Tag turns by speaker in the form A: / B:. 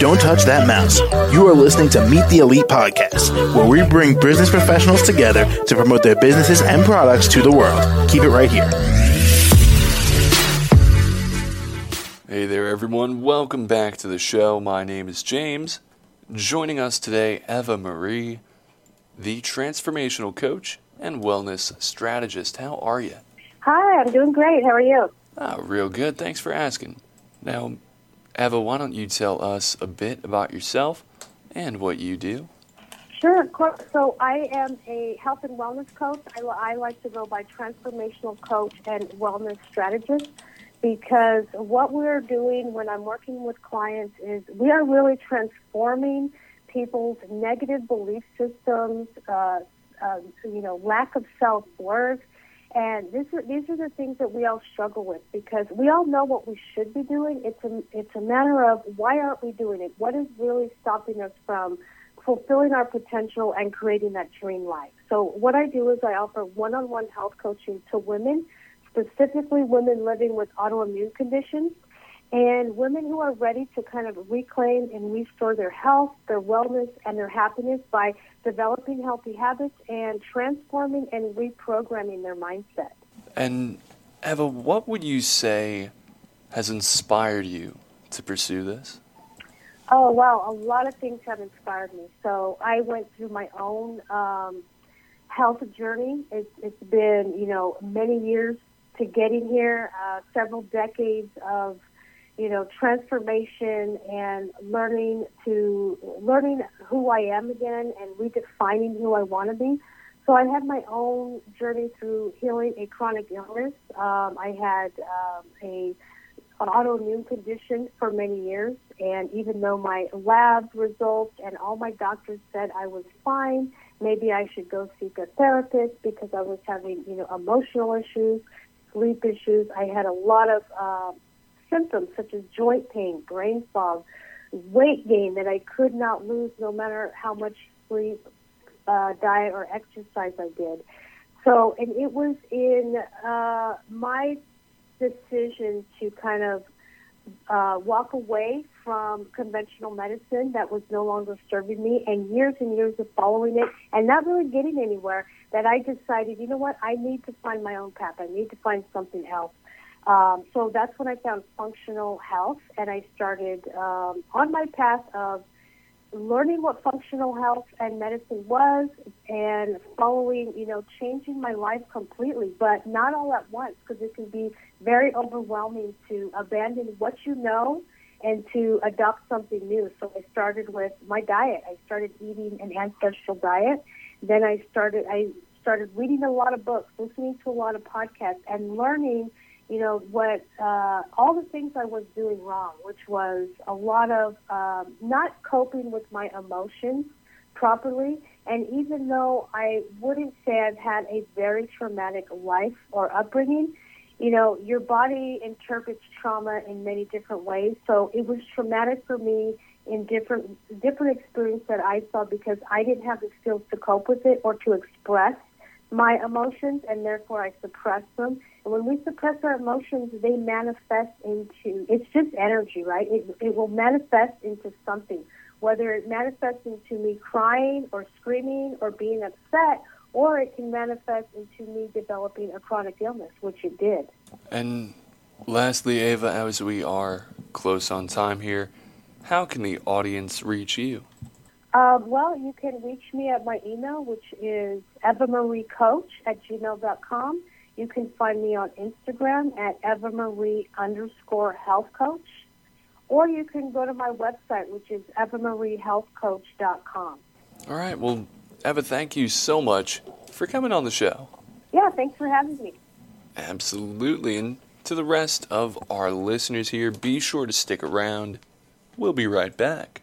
A: Don't touch that mouse. You are listening to Meet the Elite Podcast, where we bring business professionals together to promote their businesses and products to the world. Keep it right here.
B: Hey there, everyone. Welcome back to the show. My name is James. Joining us today, Eva Marie, the transformational coach and wellness strategist. How are you?
C: Hi, I'm doing great. How are you?
B: Oh, real good. Thanks for asking. Now, Eva, why don't you tell us a bit about yourself and what you do?
C: Sure, of course. So I am a health and wellness coach. I, I like to go by transformational coach and wellness strategist because what we're doing when I'm working with clients is we are really transforming people's negative belief systems, uh, uh, you know, lack of self worth, and this these are the things that we all struggle with because we all know what we should be doing. It's a, it's a matter of why aren't we doing it? What is really stopping us from fulfilling our potential and creating that dream life? So what I do is I offer one-on-one health coaching to women, specifically women living with autoimmune conditions and women who are ready to kind of reclaim and restore their health, their wellness, and their happiness by developing healthy habits and transforming and reprogramming their mindset.
B: And Eva, what would you say has inspired you to pursue this?
C: Oh, wow. A lot of things have inspired me. So I went through my own um, health journey. It's, it's been, you know, many years to getting here, uh, several decades of you know, transformation and learning to learning who I am again and redefining who I want to be. So I had my own journey through healing a chronic illness. Um, I had um, a an autoimmune condition for many years, and even though my lab results and all my doctors said I was fine, maybe I should go seek a therapist because I was having you know emotional issues, sleep issues. I had a lot of uh, symptoms such as joint pain, brain fog, weight gain that I could not lose no matter how much sleep, uh, diet, or exercise I did. So, and it was in uh, my decision to kind of uh, walk away from conventional medicine that was no longer serving me and years and years of following it and not really getting anywhere that I decided, you know what, I need to find my own path. I need to find something else. Um, so that's when I found functional health, and I started um, on my path of learning what functional health and medicine was, and following, you know, changing my life completely, but not all at once, because it can be very overwhelming to abandon what you know and to adopt something new. So I started with my diet. I started eating an ancestral diet. Then I started I started reading a lot of books, listening to a lot of podcasts, and learning you know what uh, all the things I was doing wrong, which was a lot of um, not coping with my emotions properly. And even though I wouldn't say I've had a very traumatic life or upbringing, you know, your body interprets trauma in many different ways. So it was traumatic for me in different different experience that I saw because I didn't have the skills to cope with it or to express my emotions, and therefore I suppress them and when we suppress our emotions, they manifest into, it's just energy, right? It, it will manifest into something, whether it manifests into me crying or screaming or being upset, or it can manifest into me developing a chronic illness, which it did.
B: And lastly, Eva, as we are close on time here, how can the audience reach you?
C: Um, well, you can reach me at my email, which is evamariecoach at gmail.com. You can find me on Instagram at evamarie underscore health coach, or you can go to my website, which is evamariehealthcoach.com.
B: All right. Well, Eva, thank you so much for coming on the show.
C: Yeah, thanks for having me.
B: Absolutely. And to the rest of our listeners here, be sure to stick around. We'll be right back.